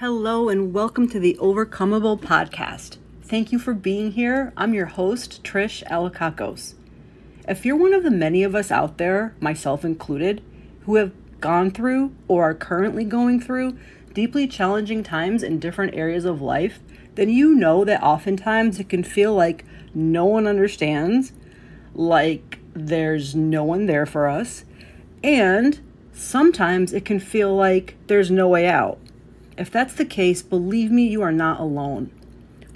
Hello, and welcome to the Overcomeable podcast. Thank you for being here. I'm your host, Trish Alakakos. If you're one of the many of us out there, myself included, who have gone through or are currently going through deeply challenging times in different areas of life, then you know that oftentimes it can feel like no one understands, like there's no one there for us, and sometimes it can feel like there's no way out. If that's the case, believe me, you are not alone.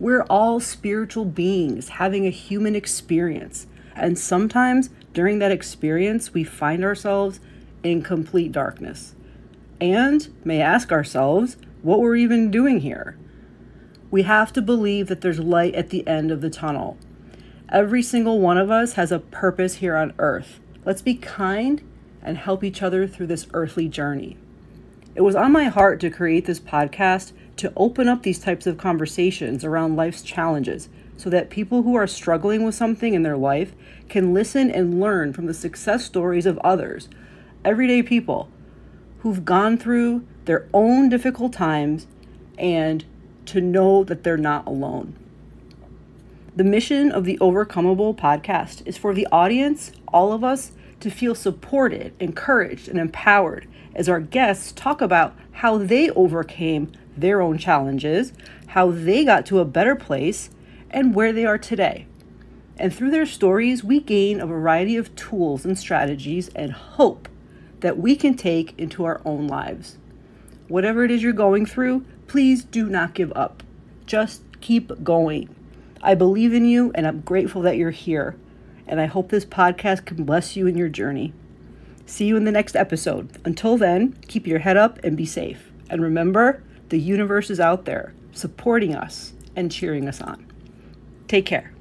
We're all spiritual beings having a human experience. And sometimes during that experience, we find ourselves in complete darkness and may ask ourselves what we're even doing here. We have to believe that there's light at the end of the tunnel. Every single one of us has a purpose here on earth. Let's be kind and help each other through this earthly journey. It was on my heart to create this podcast to open up these types of conversations around life's challenges so that people who are struggling with something in their life can listen and learn from the success stories of others, everyday people who've gone through their own difficult times and to know that they're not alone. The mission of the Overcomeable podcast is for the audience, all of us, to feel supported, encouraged, and empowered as our guests talk about how they overcame their own challenges, how they got to a better place, and where they are today. And through their stories, we gain a variety of tools and strategies and hope that we can take into our own lives. Whatever it is you're going through, please do not give up. Just keep going. I believe in you and I'm grateful that you're here. And I hope this podcast can bless you in your journey. See you in the next episode. Until then, keep your head up and be safe. And remember, the universe is out there supporting us and cheering us on. Take care.